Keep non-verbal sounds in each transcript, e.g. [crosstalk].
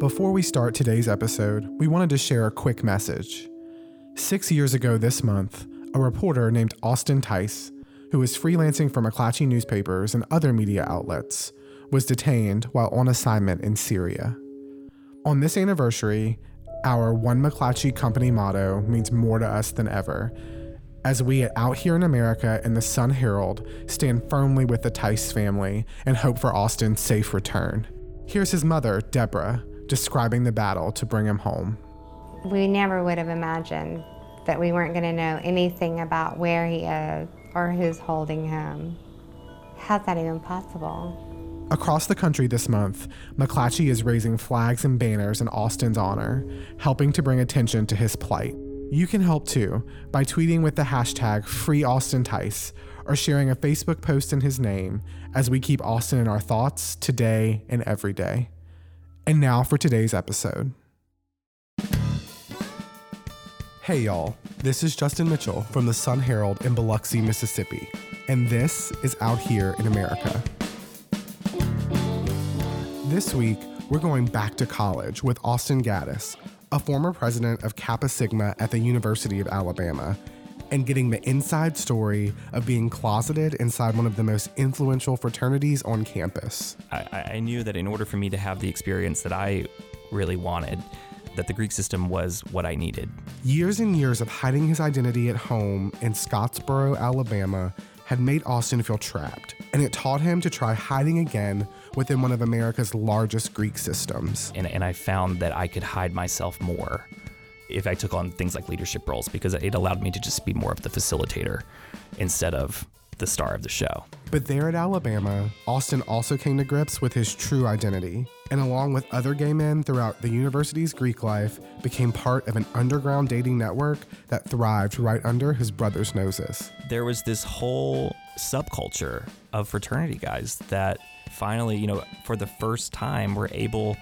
Before we start today's episode, we wanted to share a quick message. Six years ago this month, a reporter named Austin Tice, who was freelancing for McClatchy newspapers and other media outlets, was detained while on assignment in Syria. On this anniversary, our One McClatchy Company motto means more to us than ever, as we Out Here in America and the Sun Herald stand firmly with the Tice family and hope for Austin's safe return. Here's his mother, Deborah, describing the battle to bring him home. We never would have imagined that we weren't going to know anything about where he is or who's holding him. How's that even possible? Across the country this month, McClatchy is raising flags and banners in Austin's honor, helping to bring attention to his plight. You can help too by tweeting with the hashtag FreeAustinTice or sharing a Facebook post in his name as we keep Austin in our thoughts today and every day. And now for today's episode. Hey y'all, this is Justin Mitchell from the Sun Herald in Biloxi, Mississippi, and this is Out Here in America. This week, we're going back to college with Austin Gaddis, a former president of Kappa Sigma at the University of Alabama, and getting the inside story of being closeted inside one of the most influential fraternities on campus. I, I knew that in order for me to have the experience that I really wanted, that the Greek system was what I needed. Years and years of hiding his identity at home in Scottsboro, Alabama, had made Austin feel trapped, and it taught him to try hiding again within one of America's largest Greek systems. And, and I found that I could hide myself more if I took on things like leadership roles because it allowed me to just be more of the facilitator instead of the star of the show. But there at Alabama, Austin also came to grips with his true identity, and along with other gay men throughout the university's Greek life, became part of an underground dating network that thrived right under his brother's noses. There was this whole subculture of fraternity guys that finally, you know, for the first time were able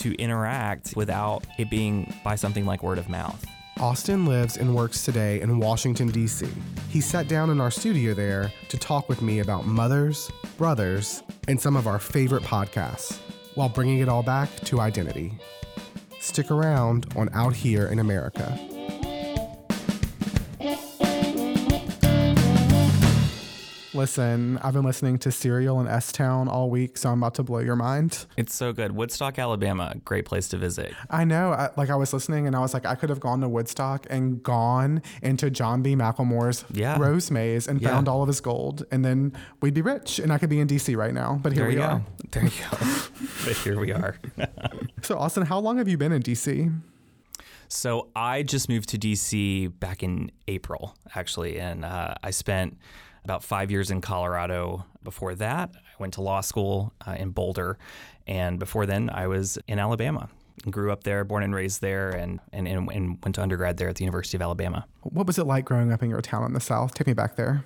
to interact without it being by something like word of mouth. Austin lives and works today in Washington, D.C. He sat down in our studio there to talk with me about mothers, brothers, and some of our favorite podcasts while bringing it all back to identity. Stick around on Out Here in America. Listen, I've been listening to Serial and S Town all week, so I'm about to blow your mind. It's so good. Woodstock, Alabama, great place to visit. I know. I, like I was listening, and I was like, I could have gone to Woodstock and gone into John B. McLemore's Yeah. Rose Maze and Yeah. found all of his gold, and then we'd be rich, and I could be in DC right now. But here There we you are. go. There you go. [laughs] but here we are. [laughs] So, Austin, how long have you been in DC? So I just moved to DC back in April, actually, and uh, I spent about five years in Colorado. Before that, I went to law school uh, in Boulder, and before then, I was in Alabama. Grew up there, born and raised there, and, and, and, and went to undergrad there at the University of Alabama. What was it like growing up in your town in the South? Take me back there.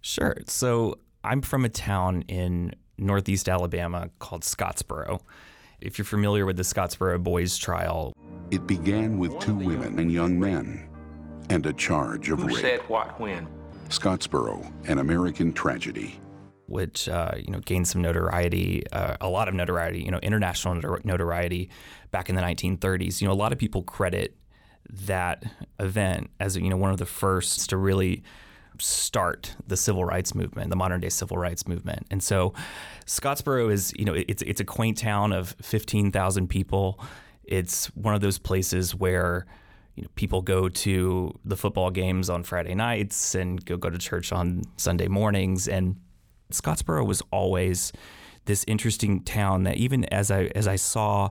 Sure. So I'm from a town in northeast Alabama called Scottsboro. If you're familiar with the Scottsboro Boys Trial, It began with two women and young men and a charge of Who rape. said what when? Scottsboro, an American tragedy. which uh, you know gained some notoriety, uh, a lot of notoriety, you know, international notor- notoriety back in the 1930s. You know, a lot of people credit that event as you know one of the first to really start the civil rights movement, the modern day civil rights movement. And so, Scottsboro is you know it's it's a quaint town of 15,000 people. It's one of those places where you know, people go to the football games on Friday nights and go go to church on Sunday mornings. And Scottsboro was always this interesting town that even as I as I saw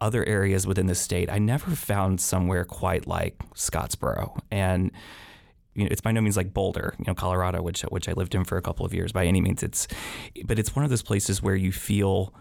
other areas within the state, I never found somewhere quite like Scottsboro. And you know, it's by no means like Boulder, you know, Colorado, which which I lived in for a couple of years. By any means, it's but it's one of those places where you feel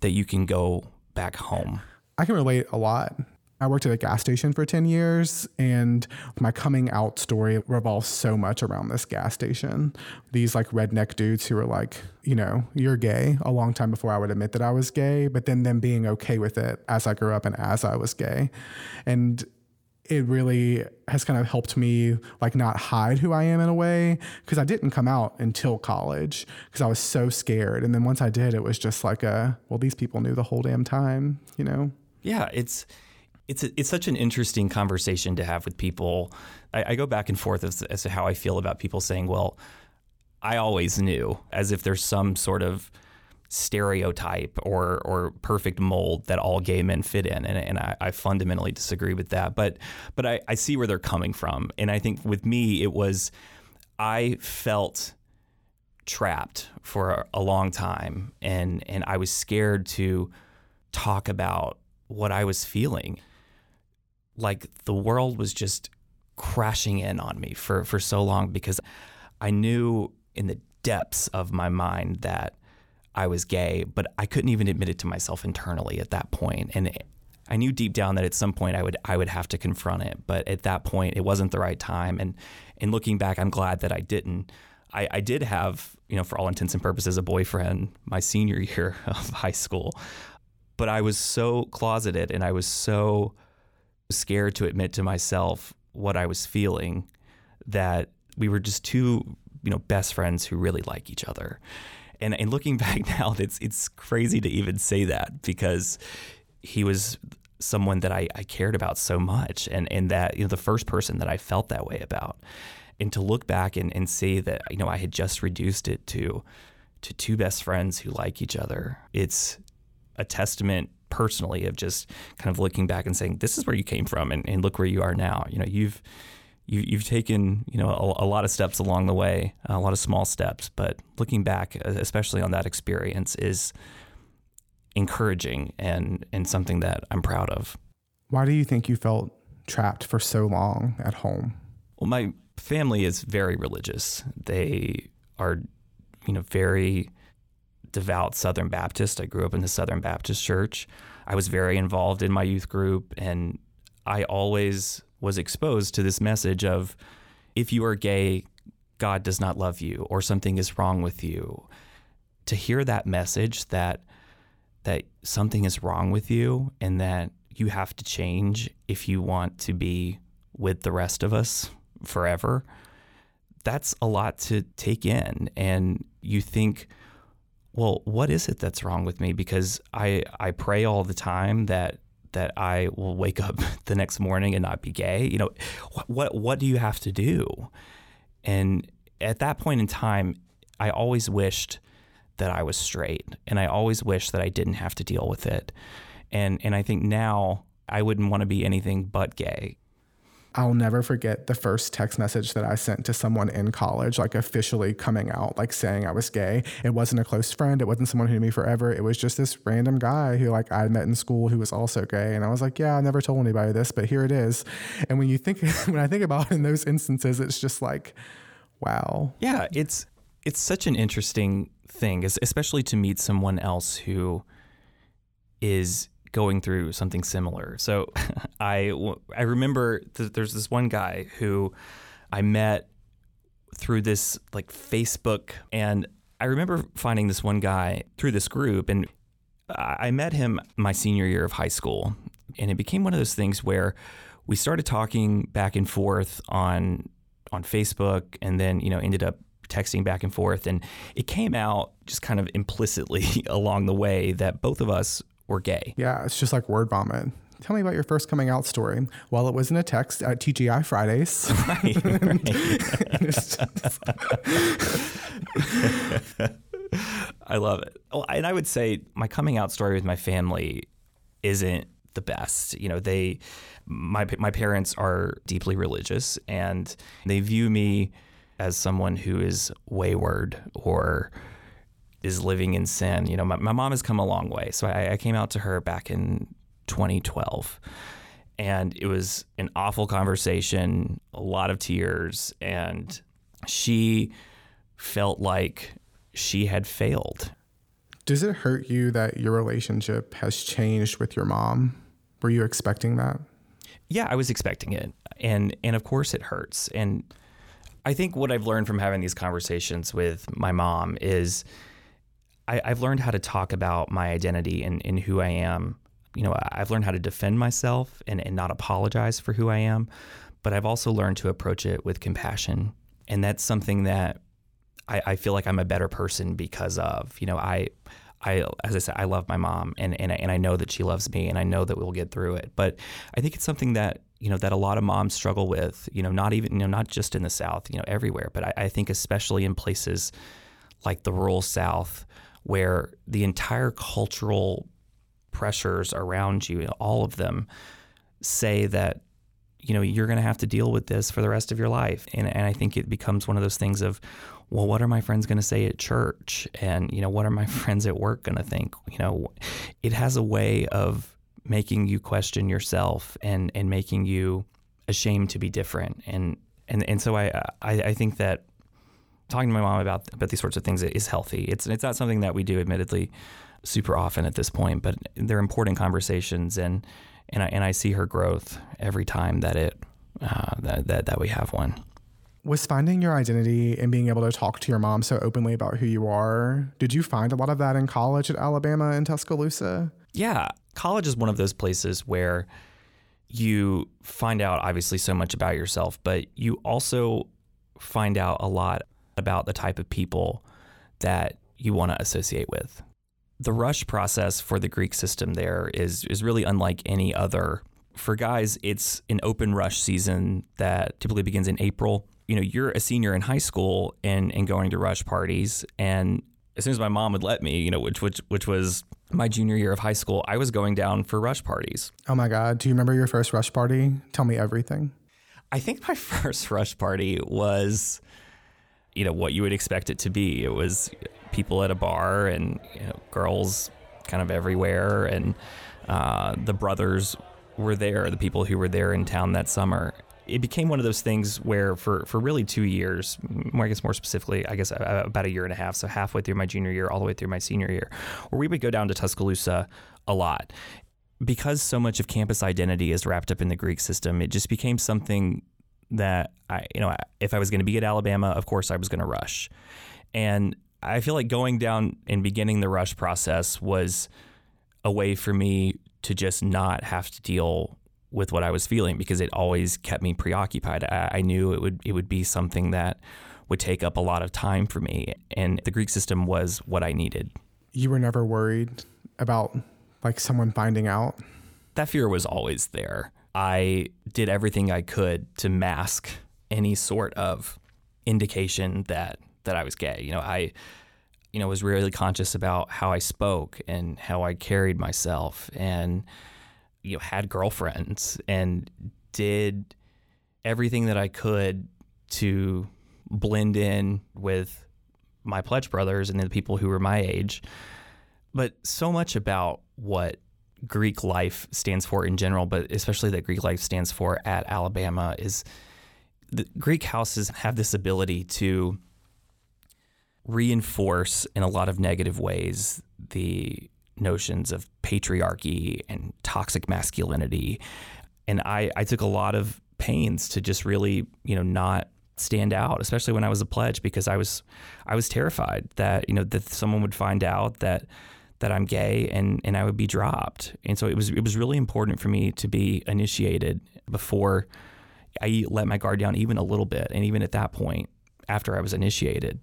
that you can go back home. I can relate a lot. I worked at a gas station for 10 years, and my coming out story revolves so much around this gas station. These like redneck dudes who were like, you know, you're gay a long time before I would admit that I was gay, but then them being okay with it as I grew up and as I was gay. And it really has kind of helped me like not hide who I am in a way because I didn't come out until college because I was so scared. And then once I did, it was just like a well, these people knew the whole damn time, you know? Yeah, it's it's a, it's such an interesting conversation to have with people. I, I go back and forth as, as to how I feel about people saying, "Well, I always knew," as if there's some sort of stereotype or or perfect mold that all gay men fit in, and, and I, I fundamentally disagree with that. But but I, I see where they're coming from, and I think with me it was I felt trapped for a long time, and and I was scared to talk about what I was feeling. Like the world was just crashing in on me for for so long because I knew in the depths of my mind that I was gay, but I couldn't even admit it to myself internally at that point. And I knew deep down that at some point I would I would have to confront it, but at that point it wasn't the right time. And in looking back, I'm glad that I didn't. I, I did have, you know, for all intents and purposes, a boyfriend my senior [laughs] year of high school, but I was so closeted and I was so scared to admit to myself what I was feeling that we were just two, you know, best friends who really like each other. And, and looking [laughs] back now, it's it's crazy to even say that because he was someone that I, I cared about so much and, and that, you know, the first person that I felt that way about. And to look back and, and see that, you know, I had just reduced it to to two best friends who like each other. It's a testament personally of just kind of looking back and saying, this is where you came from and, and look where you are now. You know, you've you, you've taken you know a, a, lot of steps along the way, a lot of small steps, but looking back, especially on that experience, is encouraging and and something that I'm proud of. Why do you think you felt trapped for so long at home? Well, my family is very religious. They are, you know, very devout Southern Baptist. I grew up in the Southern Baptist Church. I was very involved in my youth group, and I always was exposed to this message of if you are gay, God does not love you or something is wrong with you. To hear that message that that something is wrong with you and that you have to change if you want to be with the rest of us forever. That's a lot to take in and you think well, what is it that's wrong with me because I I pray all the time that that I will wake up [laughs] the next morning and not be gay? You know, what what, do you have to do? And at that point in time, I always wished that I was straight, and I always wished that I didn't have to deal with it. And and I think now I wouldn't want to be anything but gay. I'll never forget the first text message that I sent to someone in college, like officially coming out, like saying I was gay. It wasn't a close friend. It wasn't someone who knew me forever. It was just this random guy who like I met in school who was also gay. And I was like, yeah, I never told anybody this, but here it is. And when you think, [laughs] when I think about in those instances, it's just like, wow. Yeah, it's it's such an interesting thing, especially to meet someone else who is going through something similar. So [laughs] I, I remember th- there's this one guy who I met through this like Facebook and I remember finding this one guy through this group and I met him my senior year of high school and it became one of those things where we started talking back and forth on on Facebook and then you know ended up texting back and forth and it came out just kind of implicitly [laughs] along the way that both of us were gay. Yeah, it's just like word vomit. Tell me about your first coming out story. Well, it was in a text at TGI Fridays. [laughs] Right. [laughs] I love it. Well, and I would say my coming out story with my family isn't the best. You know, they my my parents are deeply religious and they view me as someone who is wayward or is living in sin. You know, my, my mom has come a long way. So I, I came out to her back in 2012. And it was an awful conversation, a lot of tears. And she felt like she had failed. Does it hurt you that your relationship has changed with your mom? Were you expecting that? Yeah, I was expecting it. And and of course it hurts. And I think what I've learned from having these conversations with my mom is I, have learned how to talk about my identity and, and who I am you know, I've learned how to defend myself and, and not apologize for who I am, but I've also learned to approach it with compassion. And that's something that I, I feel like I'm a better person because of. You know, I I, as I said, I love my mom, and and I, and I know that she loves me, and I know that we'll get through it. But I think it's something that you know that a lot of moms struggle with. You know, not even you know not just in the South, you know, everywhere. But I, I think especially in places like the rural South, where the entire cultural pressures around you, all of them, say that you know you're going to have to deal with this for the rest of your life, and and I think it becomes one of those things of well, what are my friends going to say at church? And, you know, what are my [laughs] friends at work going to think? You know, it has a way of making you question yourself and, and making you ashamed to be different. And, and, and so I, I, I think that talking to my mom about, about these sorts of things is healthy. It's, it's not something that we do, admittedly, super often at this point, but they're important conversations. And, and I, and I see her growth every time that it, uh, that, that, that we have one. Was finding your identity and being able to talk to your mom so openly about who you are, did you find a lot of that in college at Alabama and Tuscaloosa? Yeah. College is one of those places where you find out obviously so much about yourself, but you also find out a lot about the type of people that you want to associate with. The rush process for the Greek system there is is really unlike any other. For guys, it's an open rush season that typically begins in April you know, you're a senior in high school and, and going to rush parties. And as soon as my mom would let me, you know, which, which, which was my junior year of high school, I was going down for rush parties. Oh my God. Do you remember your first rush party? Tell me everything. I think my [laughs] first rush party was, you know, what you would expect it to be. It was people at a bar and you know, girls kind of everywhere. And uh, the brothers were there, the people who were there in town that summer it became one of those things where for, for really two years, I guess more specifically, I guess about a year and a half, so halfway through my junior year, all the way through my senior year, where we would go down to Tuscaloosa a lot. Because so much of campus identity is wrapped up in the Greek system, it just became something that I, you know, if I was going to be at Alabama, of course I was going to rush. And I feel like going down and beginning the rush process was a way for me to just not have to deal with what I was feeling because it always kept me preoccupied. I, I, knew it would it would be something that would take up a lot of time for me, and the Greek system was what I needed. You were never worried about like someone finding out. That fear was always there. I did everything I could to mask any sort of indication that that I was gay. You know, I you know was really conscious about how I spoke and how I carried myself and you know had girlfriends and did everything that I could to blend in with my pledge brothers and the people who were my age. But so much about what Greek life stands for in general, but especially that Greek life stands for at Alabama is the Greek houses have this ability to reinforce in a lot of negative ways the notions of patriarchy and toxic masculinity. And I, I took a lot of pains to just really, you know, not stand out, especially when I was a pledge, because I was I was terrified that, you know, that someone would find out that that I'm gay and, and I would be dropped. And so it was it was really important for me to be initiated before I let my guard down even a little bit. And even at that point, after I was initiated,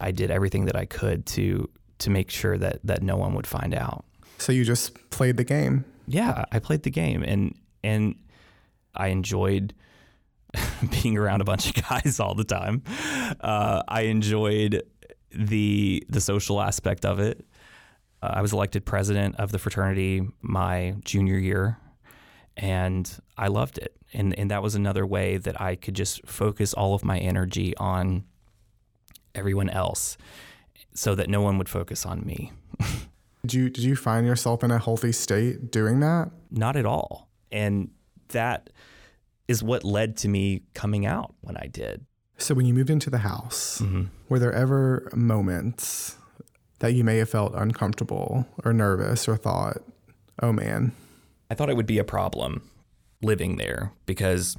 I did everything that I could to to make sure that that no one would find out. So you just played the game. Yeah, I played the game and and I enjoyed [laughs] being around a bunch of guys all the time. Uh, I enjoyed the the social aspect of it. Uh, I was elected president of the fraternity my junior year, and I loved it. And and that was another way that I could just focus all of my energy on everyone else so that no one would focus on me. [laughs] did you did you find yourself in a healthy state doing that? Not at all. And that is what led to me coming out when I did. So when you moved into the house, mm-hmm. were there ever moments that you may have felt uncomfortable or nervous or thought, "Oh man, I thought it would be a problem living there because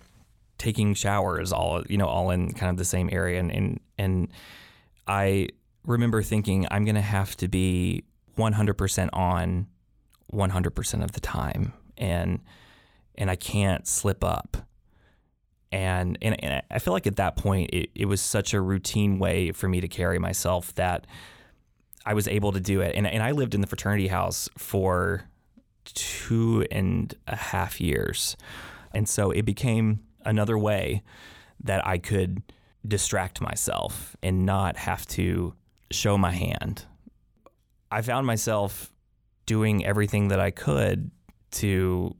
taking showers all you know all in kind of the same area and and, and I remember thinking I'm going to have to be 100% on 100% of the time and and I can't slip up. And, and, and I feel like at that point, it, it was such a routine way for me to carry myself that I was able to do it. And, and I lived in the fraternity house for two and a half years. And so it became another way that I could distract myself and not have to show my hand. I found myself doing everything that I could to,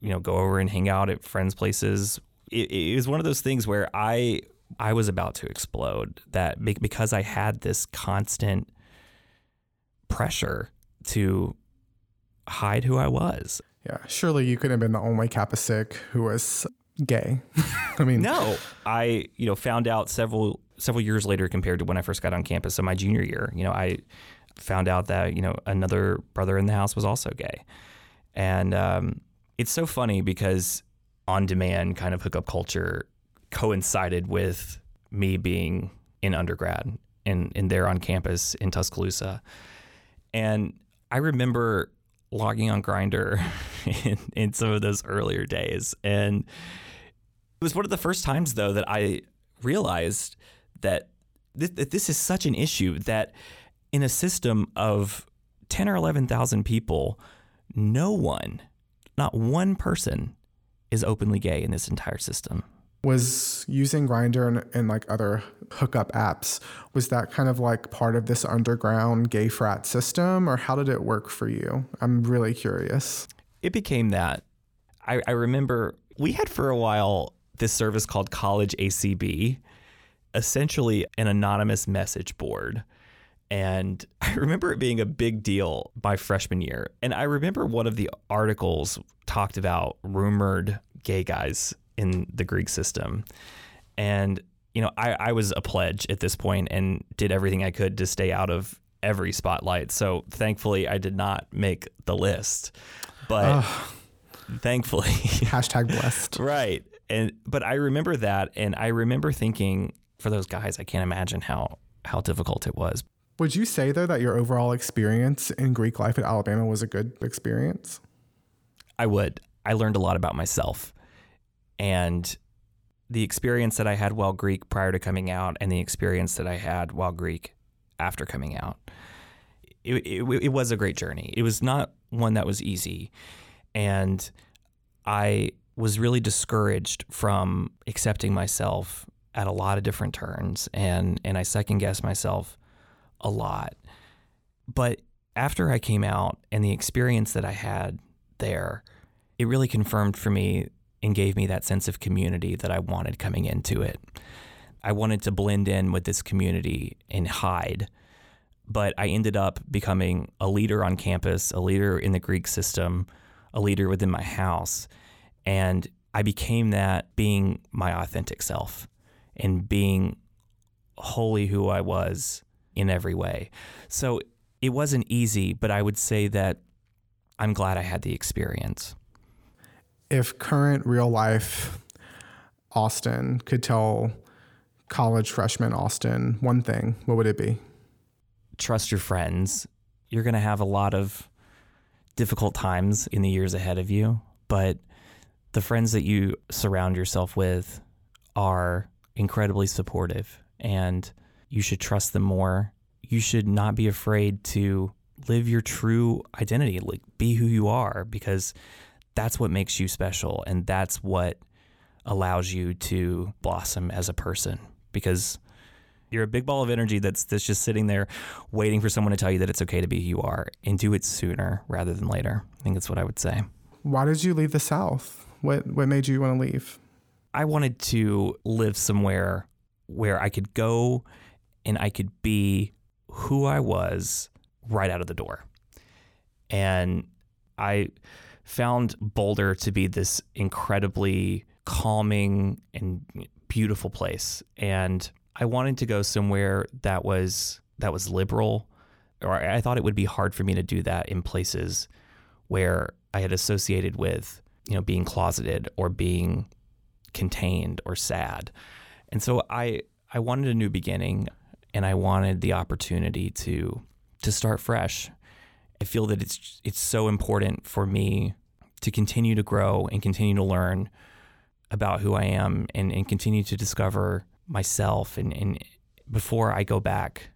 you know, go over and hang out at friends' places. It, it was one of those things where I I was about to explode. That because I had this constant pressure to hide who I was. Yeah, surely you couldn't have been the only Kappa Sig who was gay. [laughs] I mean, no, I you know found out several several years later compared to when I first got on campus. So my junior year, you know, I found out that you know another brother in the house was also gay, and um, it's so funny because on demand kind of hookup culture coincided with me being in undergrad and, and there on campus in Tuscaloosa. And I remember logging on Grindr [laughs] in, in some of those earlier days. And it was one of the first times, though, that I realized that, th- that this is such an issue that in a system of 10 or 11,000 people, no one, not one person, is openly gay in this entire system was using Grindr and, and, like other hookup apps was that kind of like part of this underground gay frat system or how did it work for you? I'm really curious. It became that. I, I remember we had for a while this service called college acb essentially an anonymous message board. And [laughs] I remember it being a big deal my freshman year. And I remember one of the articles talked about rumored gay guys in the Greek system. And, you know, I, I was a pledge at this point and did everything I could to stay out of every spotlight. So thankfully, I did not make the list. But thankfully, [laughs] hashtag blessed. right. And, but I remember that. And I remember thinking, for those guys, I can't imagine how, how difficult it was. Would you say, though, that your overall experience in Greek life at Alabama was a good experience? I would. I learned a lot about myself and the experience that I had while Greek prior to coming out and the experience that I had while Greek after coming out. It, it, it, was a great journey. It was not one that was easy. And I was really discouraged from accepting myself at a lot of different turns and, and I second guessed myself a lot. But after I came out and the experience that I had there, it really confirmed for me and gave me that sense of community that I wanted coming into it. I wanted to blend in with this community and hide, but I ended up becoming a leader on campus, a leader in the Greek system, a leader within my house. And I became that being my authentic self and being wholly who I was in every way. So it wasn't easy, but I would say that I'm glad I had the experience if current real life Austin could tell college freshman Austin one thing, what would it be? Trust your friends. You're going to have a lot of difficult times in the years ahead of you, but the friends that you surround yourself with are incredibly supportive and you should trust them more. You should not be afraid to live your true identity, like be who you are because that's what makes you special and that's what allows you to blossom as a person because you're a big ball of energy that's that's just sitting there waiting for someone to tell you that it's okay to be who you are and do it sooner rather than later. I think that's what I would say. Why did you leave the South? What what made you want to leave? I wanted to live somewhere where I could go and I could be who I was right out of the door. And I found Boulder to be this incredibly calming and beautiful place. And I wanted to go somewhere that was that was liberal, or I thought it would be hard for me to do that in places where I had associated with, you know, being closeted or being contained or sad. And so I I wanted a new beginning and I wanted the opportunity to to start fresh I feel that it's it's so important for me to continue to grow and continue to learn about who I am and, and continue to discover myself and, and before I go back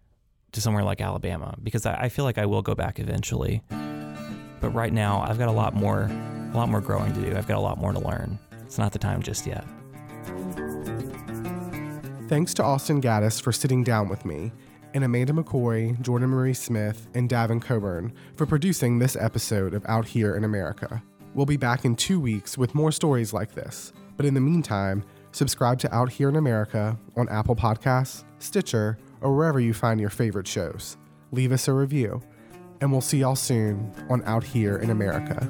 to somewhere like Alabama because I, I feel like I will go back eventually. But right now I've got a lot more a lot more growing to do. I've got a lot more to learn. It's not the time just yet. Thanks to Austin Gaddis for sitting down with me, and Amanda McCoy, Jordan Marie Smith, and Davin Coburn for producing this episode of Out Here in America. We'll be back in two weeks with more stories like this. But in the meantime, subscribe to Out Here in America on Apple Podcasts, Stitcher, or wherever you find your favorite shows. Leave us a review, and we'll see y'all soon on Out Here in America.